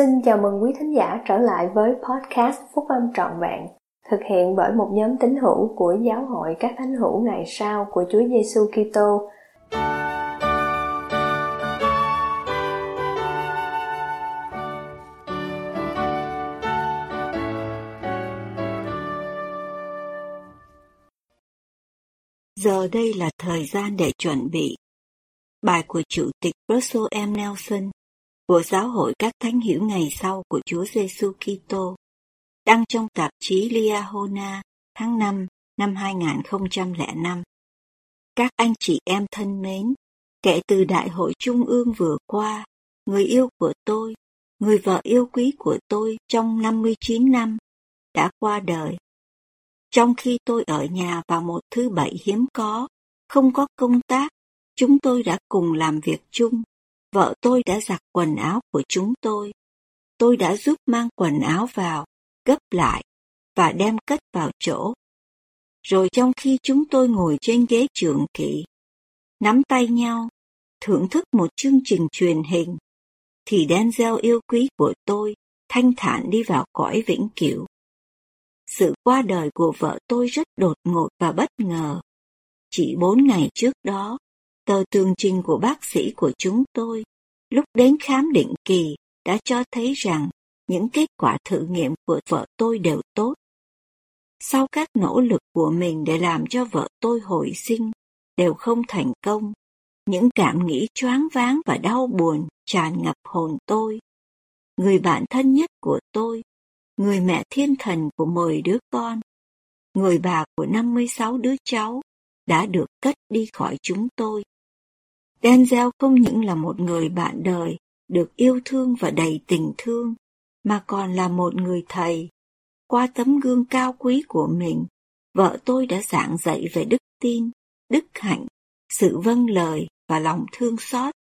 Xin chào mừng quý thính giả trở lại với podcast Phúc Âm Trọn Vẹn, thực hiện bởi một nhóm tín hữu của Giáo hội các thánh hữu ngày sau của Chúa Giêsu Kitô. Giờ đây là thời gian để chuẩn bị. Bài của Chủ tịch Russell M. Nelson của Giáo hội các thánh hiểu ngày sau của Chúa Giêsu Kitô, đăng trong tạp chí Liahona tháng 5 năm 2005. Các anh chị em thân mến, kể từ Đại hội Trung ương vừa qua, người yêu của tôi, người vợ yêu quý của tôi trong 59 năm, đã qua đời. Trong khi tôi ở nhà vào một thứ bảy hiếm có, không có công tác, chúng tôi đã cùng làm việc chung Vợ tôi đã giặt quần áo của chúng tôi. Tôi đã giúp mang quần áo vào, gấp lại và đem cất vào chỗ. Rồi trong khi chúng tôi ngồi trên ghế trường kỵ, nắm tay nhau, thưởng thức một chương trình truyền hình, thì Denzel yêu quý của tôi thanh thản đi vào cõi vĩnh cửu. Sự qua đời của vợ tôi rất đột ngột và bất ngờ. Chỉ bốn ngày trước đó, tờ tường trình của bác sĩ của chúng tôi lúc đến khám định kỳ đã cho thấy rằng những kết quả thử nghiệm của vợ tôi đều tốt. Sau các nỗ lực của mình để làm cho vợ tôi hồi sinh đều không thành công, những cảm nghĩ choáng váng và đau buồn tràn ngập hồn tôi. Người bạn thân nhất của tôi, người mẹ thiên thần của 10 đứa con, người bà của 56 đứa cháu đã được cất đi khỏi chúng tôi. Denzel không những là một người bạn đời, được yêu thương và đầy tình thương, mà còn là một người thầy. Qua tấm gương cao quý của mình, vợ tôi đã giảng dạy về đức tin, đức hạnh, sự vâng lời và lòng thương xót.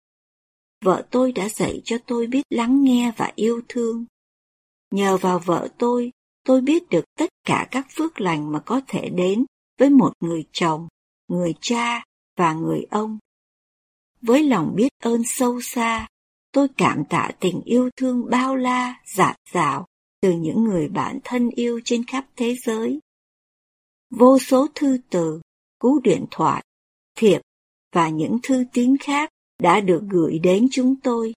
Vợ tôi đã dạy cho tôi biết lắng nghe và yêu thương. Nhờ vào vợ tôi, tôi biết được tất cả các phước lành mà có thể đến với một người chồng, người cha và người ông. Với lòng biết ơn sâu xa, tôi cảm tạ tình yêu thương bao la, dạt dào từ những người bạn thân yêu trên khắp thế giới. Vô số thư từ, cú điện thoại, thiệp và những thư tín khác đã được gửi đến chúng tôi.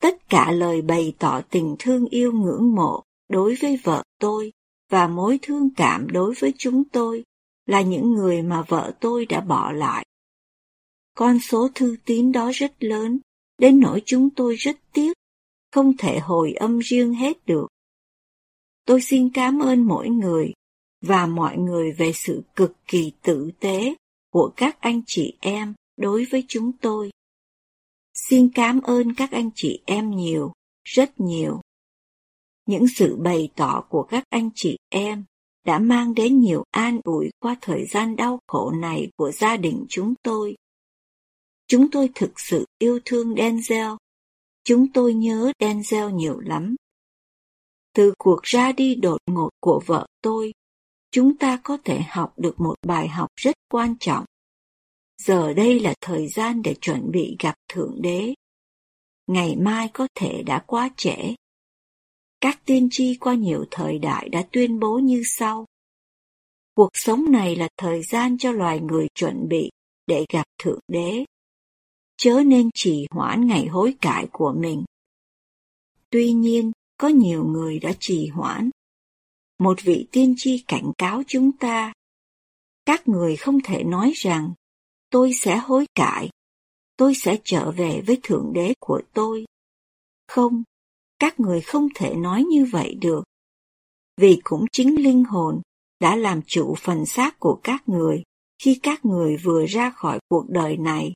Tất cả lời bày tỏ tình thương yêu ngưỡng mộ đối với vợ tôi và mối thương cảm đối với chúng tôi là những người mà vợ tôi đã bỏ lại con số thư tín đó rất lớn, đến nỗi chúng tôi rất tiếc, không thể hồi âm riêng hết được. Tôi xin cảm ơn mỗi người và mọi người về sự cực kỳ tử tế của các anh chị em đối với chúng tôi. Xin cảm ơn các anh chị em nhiều, rất nhiều. Những sự bày tỏ của các anh chị em đã mang đến nhiều an ủi qua thời gian đau khổ này của gia đình chúng tôi. Chúng tôi thực sự yêu thương Denzel. Chúng tôi nhớ Denzel nhiều lắm. Từ cuộc ra đi đột ngột của vợ tôi, chúng ta có thể học được một bài học rất quan trọng. Giờ đây là thời gian để chuẩn bị gặp Thượng Đế. Ngày mai có thể đã quá trễ. Các tiên tri qua nhiều thời đại đã tuyên bố như sau. Cuộc sống này là thời gian cho loài người chuẩn bị để gặp Thượng Đế chớ nên trì hoãn ngày hối cải của mình. Tuy nhiên, có nhiều người đã trì hoãn. Một vị tiên tri cảnh cáo chúng ta. Các người không thể nói rằng, tôi sẽ hối cải, tôi sẽ trở về với Thượng Đế của tôi. Không, các người không thể nói như vậy được. Vì cũng chính linh hồn đã làm chủ phần xác của các người khi các người vừa ra khỏi cuộc đời này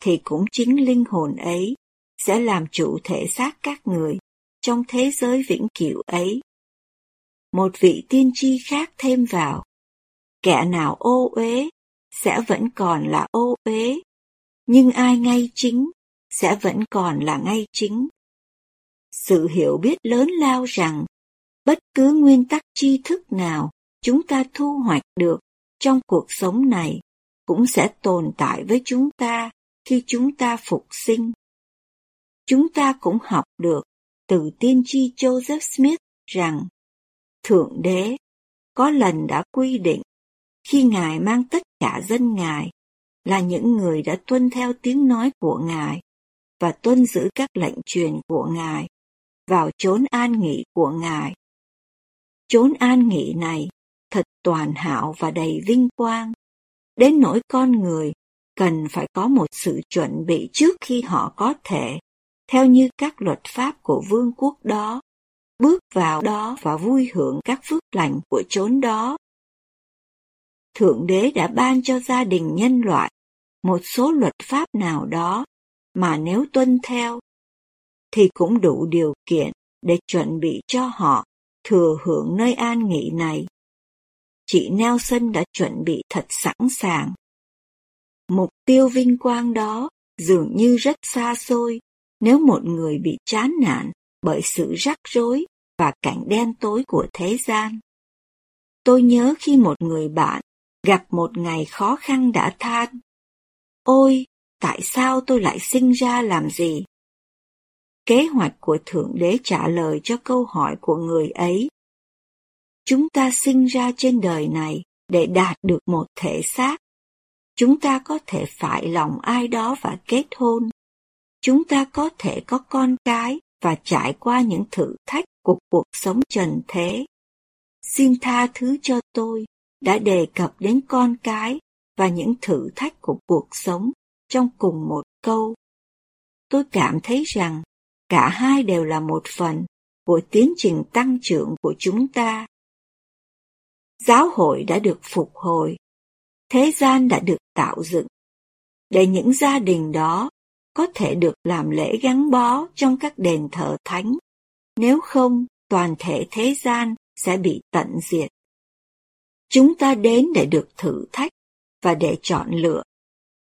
thì cũng chính linh hồn ấy sẽ làm chủ thể xác các người trong thế giới vĩnh cửu ấy. Một vị tiên tri khác thêm vào, kẻ nào ô uế sẽ vẫn còn là ô uế, nhưng ai ngay chính sẽ vẫn còn là ngay chính. Sự hiểu biết lớn lao rằng bất cứ nguyên tắc tri thức nào chúng ta thu hoạch được trong cuộc sống này cũng sẽ tồn tại với chúng ta khi chúng ta phục sinh. Chúng ta cũng học được từ tiên tri Joseph Smith rằng Thượng Đế có lần đã quy định khi Ngài mang tất cả dân Ngài là những người đã tuân theo tiếng nói của Ngài và tuân giữ các lệnh truyền của Ngài vào chốn an nghỉ của Ngài. Chốn an nghỉ này thật toàn hảo và đầy vinh quang, đến nỗi con người cần phải có một sự chuẩn bị trước khi họ có thể, theo như các luật pháp của vương quốc đó, bước vào đó và vui hưởng các phước lành của chốn đó. Thượng đế đã ban cho gia đình nhân loại một số luật pháp nào đó mà nếu tuân theo thì cũng đủ điều kiện để chuẩn bị cho họ thừa hưởng nơi an nghỉ này. Chị Nelson đã chuẩn bị thật sẵn sàng. Mục tiêu vinh quang đó dường như rất xa xôi nếu một người bị chán nản bởi sự rắc rối và cảnh đen tối của thế gian. Tôi nhớ khi một người bạn gặp một ngày khó khăn đã than. Ôi, tại sao tôi lại sinh ra làm gì? Kế hoạch của Thượng Đế trả lời cho câu hỏi của người ấy. Chúng ta sinh ra trên đời này để đạt được một thể xác. Chúng ta có thể phải lòng ai đó và kết hôn. Chúng ta có thể có con cái và trải qua những thử thách của cuộc sống trần thế. Xin tha thứ cho tôi đã đề cập đến con cái và những thử thách của cuộc sống trong cùng một câu. Tôi cảm thấy rằng cả hai đều là một phần của tiến trình tăng trưởng của chúng ta. Giáo hội đã được phục hồi, thế gian đã được tạo dựng, để những gia đình đó có thể được làm lễ gắn bó trong các đền thờ thánh, nếu không toàn thể thế gian sẽ bị tận diệt. Chúng ta đến để được thử thách và để chọn lựa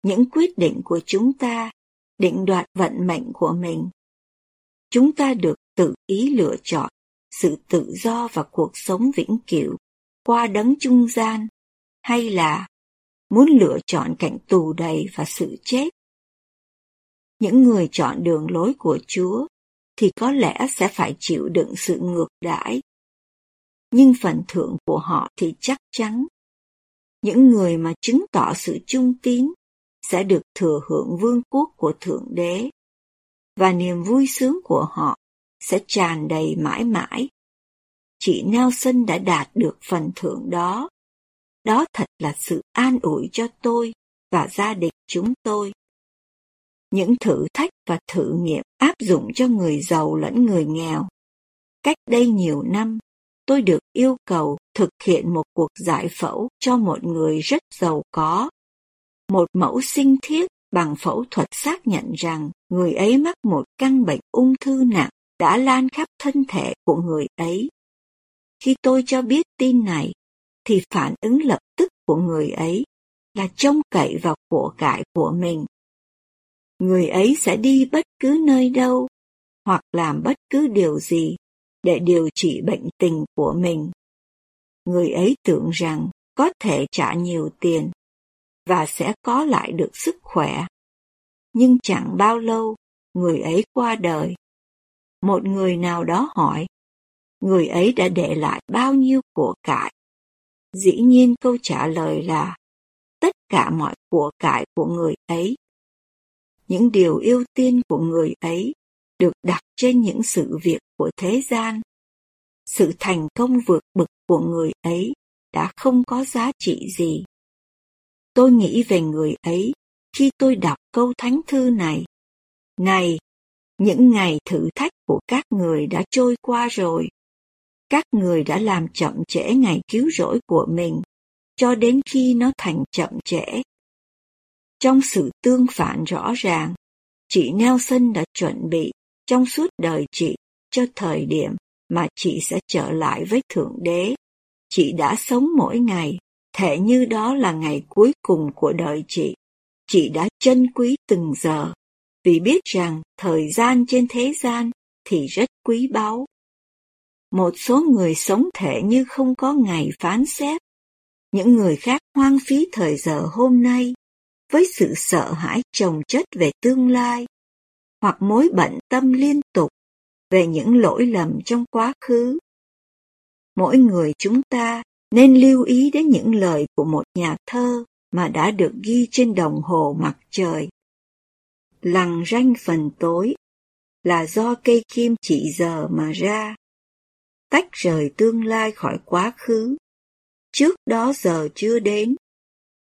những quyết định của chúng ta định đoạt vận mệnh của mình. Chúng ta được tự ý lựa chọn sự tự do và cuộc sống vĩnh cửu qua đấng trung gian hay là muốn lựa chọn cảnh tù đầy và sự chết. Những người chọn đường lối của Chúa thì có lẽ sẽ phải chịu đựng sự ngược đãi. Nhưng phần thưởng của họ thì chắc chắn. Những người mà chứng tỏ sự trung tín sẽ được thừa hưởng vương quốc của Thượng Đế, và niềm vui sướng của họ sẽ tràn đầy mãi mãi. Chị Nelson đã đạt được phần thưởng đó. Đó thật là sự an ủi cho tôi và gia đình chúng tôi. Những thử thách và thử nghiệm áp dụng cho người giàu lẫn người nghèo. Cách đây nhiều năm, tôi được yêu cầu thực hiện một cuộc giải phẫu cho một người rất giàu có một mẫu sinh thiết bằng phẫu thuật xác nhận rằng người ấy mắc một căn bệnh ung thư nặng đã lan khắp thân thể của người ấy. Khi tôi cho biết tin này, thì phản ứng lập tức của người ấy là trông cậy vào của cải của mình. Người ấy sẽ đi bất cứ nơi đâu hoặc làm bất cứ điều gì để điều trị bệnh tình của mình. Người ấy tưởng rằng có thể trả nhiều tiền và sẽ có lại được sức khỏe. Nhưng chẳng bao lâu, người ấy qua đời. Một người nào đó hỏi, người ấy đã để lại bao nhiêu của cải? Dĩ nhiên câu trả lời là tất cả mọi của cải của người ấy. Những điều ưu tiên của người ấy được đặt trên những sự việc của thế gian. Sự thành công vượt bực của người ấy đã không có giá trị gì. Tôi nghĩ về người ấy khi tôi đọc câu thánh thư này. Này, những ngày thử thách của các người đã trôi qua rồi. Các người đã làm chậm trễ ngày cứu rỗi của mình, cho đến khi nó thành chậm trễ. Trong sự tương phản rõ ràng, chị Nelson đã chuẩn bị trong suốt đời chị cho thời điểm mà chị sẽ trở lại với Thượng Đế. Chị đã sống mỗi ngày thể như đó là ngày cuối cùng của đời chị. Chị đã trân quý từng giờ, vì biết rằng thời gian trên thế gian thì rất quý báu. Một số người sống thể như không có ngày phán xét. Những người khác hoang phí thời giờ hôm nay với sự sợ hãi chồng chất về tương lai, hoặc mối bận tâm liên tục về những lỗi lầm trong quá khứ. Mỗi người chúng ta nên lưu ý đến những lời của một nhà thơ mà đã được ghi trên đồng hồ mặt trời. Lằng ranh phần tối là do cây kim chỉ giờ mà ra, tách rời tương lai khỏi quá khứ. Trước đó giờ chưa đến,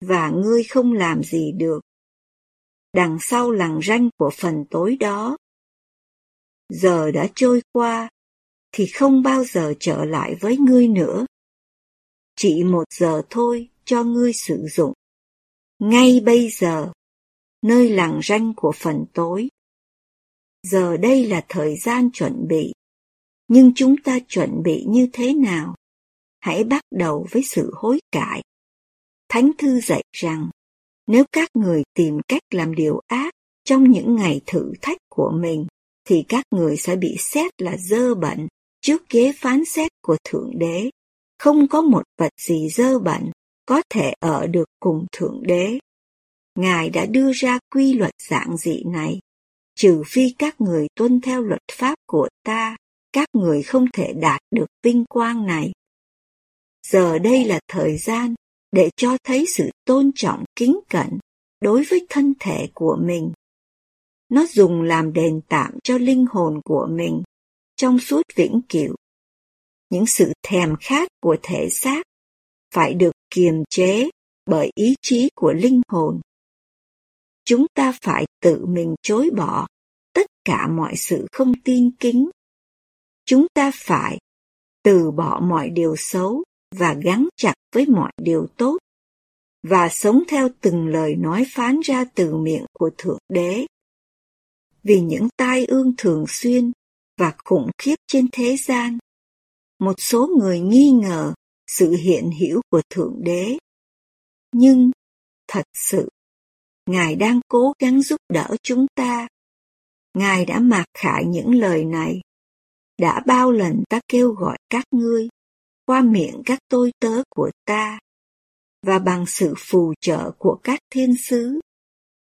và ngươi không làm gì được. Đằng sau lằng ranh của phần tối đó, giờ đã trôi qua, thì không bao giờ trở lại với ngươi nữa. Chỉ một giờ thôi cho ngươi sử dụng. Ngay bây giờ, nơi làng ranh của phần tối. Giờ đây là thời gian chuẩn bị, nhưng chúng ta chuẩn bị như thế nào? Hãy bắt đầu với sự hối cải. Thánh thư dạy rằng, nếu các người tìm cách làm điều ác trong những ngày thử thách của mình, thì các người sẽ bị xét là dơ bẩn trước ghế phán xét của Thượng Đế. Không có một vật gì dơ bẩn có thể ở được cùng Thượng Đế. Ngài đã đưa ra quy luật dạng dị này. Trừ phi các người tuân theo luật pháp của ta, các người không thể đạt được vinh quang này. Giờ đây là thời gian để cho thấy sự tôn trọng kính cẩn đối với thân thể của mình. Nó dùng làm đền tạm cho linh hồn của mình trong suốt vĩnh cửu. Những sự thèm khát của thể xác phải được kiềm chế bởi ý chí của linh hồn. Chúng ta phải tự mình chối bỏ tất cả mọi sự không tin kính. Chúng ta phải từ bỏ mọi điều xấu và gắn chặt với mọi điều tốt và sống theo từng lời nói phán ra từ miệng của Thượng Đế. Vì những tai ương thường xuyên và khủng khiếp trên thế gian, một số người nghi ngờ sự hiện hữu của Thượng Đế. Nhưng, thật sự, Ngài đang cố gắng giúp đỡ chúng ta. Ngài đã mặc khải những lời này. Đã bao lần ta kêu gọi các ngươi, qua miệng các tôi tớ của ta, và bằng sự phù trợ của các thiên sứ,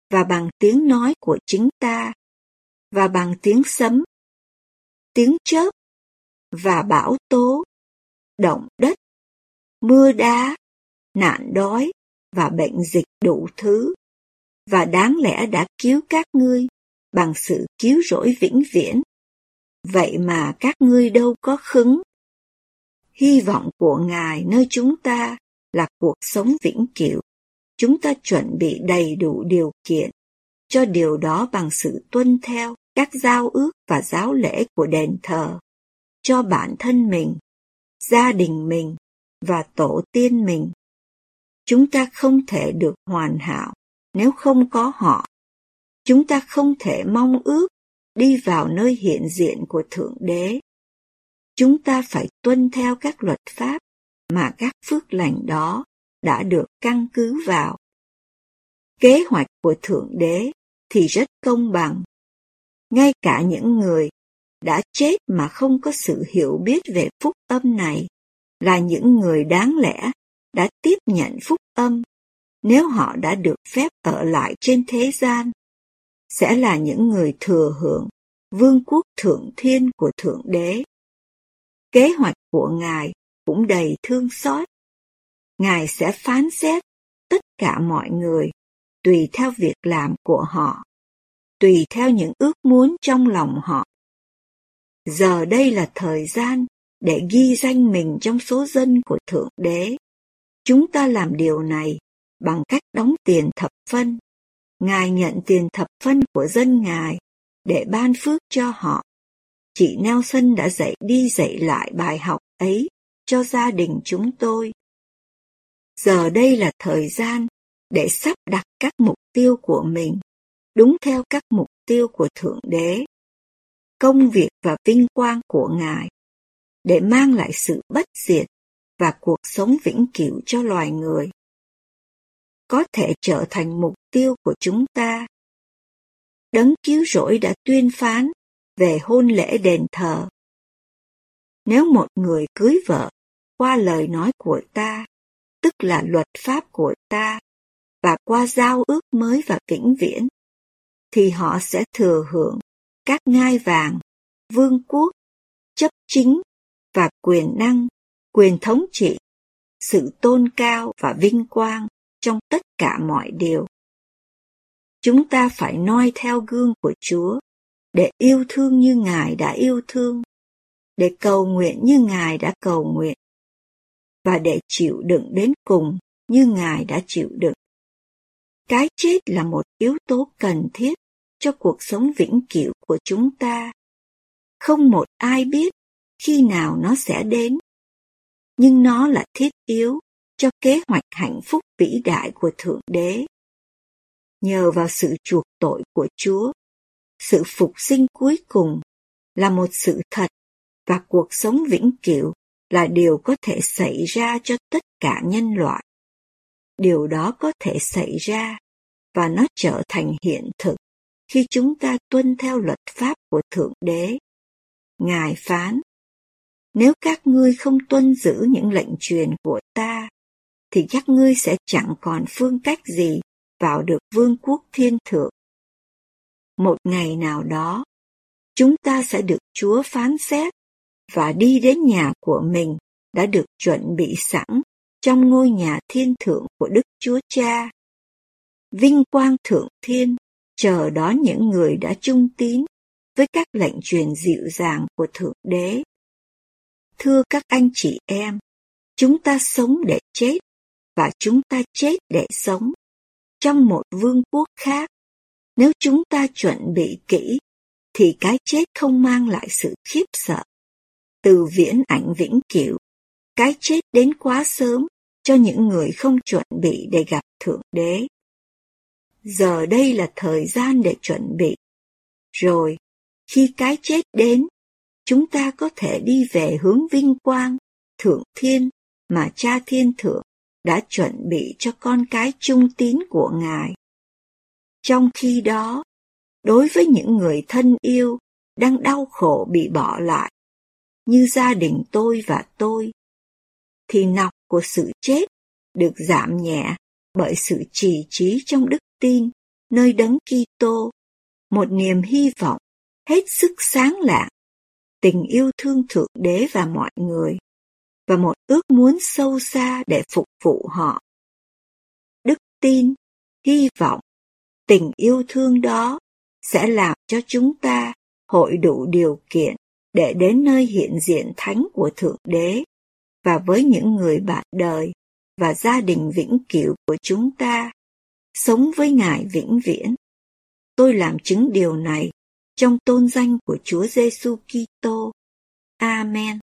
và bằng tiếng nói của chính ta, và bằng tiếng sấm, tiếng chớp, và bão tố, động đất, mưa đá, nạn đói, và bệnh dịch đủ thứ, và đáng lẽ đã cứu các ngươi bằng sự cứu rỗi vĩnh viễn vậy mà các ngươi đâu có khứng. Hy vọng của ngài nơi chúng ta là cuộc sống vĩnh cửu. Chúng ta chuẩn bị đầy đủ điều kiện cho điều đó bằng sự tuân theo các giao ước và giáo lễ của đền thờ cho bản thân mình, gia đình mình và tổ tiên mình. Chúng ta không thể được hoàn hảo nếu không có họ. Chúng ta không thể mong ước đi vào nơi hiện diện của thượng đế. Chúng ta phải tuân theo các luật pháp mà các phước lành đó đã được căn cứ vào. Kế hoạch của thượng đế thì rất công bằng. Ngay cả những người đã chết mà không có sự hiểu biết về phúc âm này là những người đáng lẽ đã tiếp nhận phúc âm nếu họ đã được phép ở lại trên thế gian sẽ là những người thừa hưởng vương quốc thượng thiên của thượng đế. Kế hoạch của ngài cũng đầy thương xót. Ngài sẽ phán xét tất cả mọi người tùy theo việc làm của họ, tùy theo những ước muốn trong lòng họ. Giờ đây là thời gian để ghi danh mình trong số dân của thượng đế. Chúng ta làm điều này bằng cách đóng tiền thập phân ngài nhận tiền thập phân của dân ngài để ban phước cho họ chị Nelson đã dạy đi dạy lại bài học ấy cho gia đình chúng tôi. Giờ đây là thời gian để sắp đặt các mục tiêu của mình, đúng theo các mục tiêu của Thượng Đế, công việc và vinh quang của Ngài, để mang lại sự bất diệt và cuộc sống vĩnh cửu cho loài người. Có thể trở thành mục tiêu của chúng ta. Đấng cứu rỗi đã tuyên phán về hôn lễ đền thờ. Nếu một người cưới vợ qua lời nói của ta, tức là luật pháp của ta, và qua giao ước mới và vĩnh viễn, thì họ sẽ thừa hưởng các ngai vàng vương quốc, chấp chính và quyền năng, quyền thống trị, sự tôn cao và vinh quang trong tất cả mọi điều. Chúng ta phải noi theo gương của Chúa để yêu thương như Ngài đã yêu thương, để cầu nguyện như Ngài đã cầu nguyện, và để chịu đựng đến cùng như Ngài đã chịu đựng. Cái chết là một yếu tố cần thiết cho cuộc sống vĩnh cửu của chúng ta. Không một ai biết khi nào nó sẽ đến, nhưng nó là thiết yếu cho kế hoạch hạnh phúc vĩ đại của Thượng Đế. Nhờ vào sự chuộc tội của Chúa, sự phục sinh cuối cùng là một sự thật và cuộc sống vĩnh cửu là điều có thể xảy ra cho tất cả nhân loại. Điều đó có thể xảy ra và nó trở thành hiện thực khi chúng ta tuân theo luật pháp của Thượng Đế. Ngài phán, nếu các ngươi không tuân giữ những lệnh truyền của ta, thì các ngươi sẽ chẳng còn phương cách gì vào được vương quốc thiên thượng. Một ngày nào đó, chúng ta sẽ được Chúa phán xét và đi đến nhà của mình đã được chuẩn bị sẵn trong ngôi nhà thiên thượng của Đức Chúa Cha. Vinh quang thượng thiên chờ đón những người đã trung tín với các lệnh truyền dịu dàng của Thượng Đế. Thưa các anh chị em, chúng ta sống để chết và chúng ta chết để sống trong một vương quốc khác. Nếu chúng ta chuẩn bị kỹ, thì cái chết không mang lại sự khiếp sợ. Từ viễn ảnh vĩnh cửu, cái chết đến quá sớm cho những người không chuẩn bị để gặp Thượng Đế. Giờ đây là thời gian để chuẩn bị. Rồi, khi cái chết đến, chúng ta có thể đi về hướng vinh quang, thượng thiên mà cha thiên thượng đã chuẩn bị cho con cái trung tín của Ngài. Trong khi đó, đối với những người thân yêu đang đau khổ bị bỏ lại, như gia đình tôi và tôi, thì nọc của sự chết được giảm nhẹ bởi sự trì trí trong đức tin nơi đấng Kitô, một niềm hy vọng hết sức sáng lạng, tình yêu thương thượng đế và mọi người và một ước muốn sâu xa để phục vụ họ. Đức tin, hy vọng, tình yêu thương đó sẽ làm cho chúng ta hội đủ điều kiện để đến nơi hiện diện thánh của Thượng Đế và với những người bạn đời và gia đình vĩnh cửu của chúng ta, sống với Ngài vĩnh viễn. Tôi làm chứng điều này trong tôn danh của Chúa Giêsu Kitô. Amen.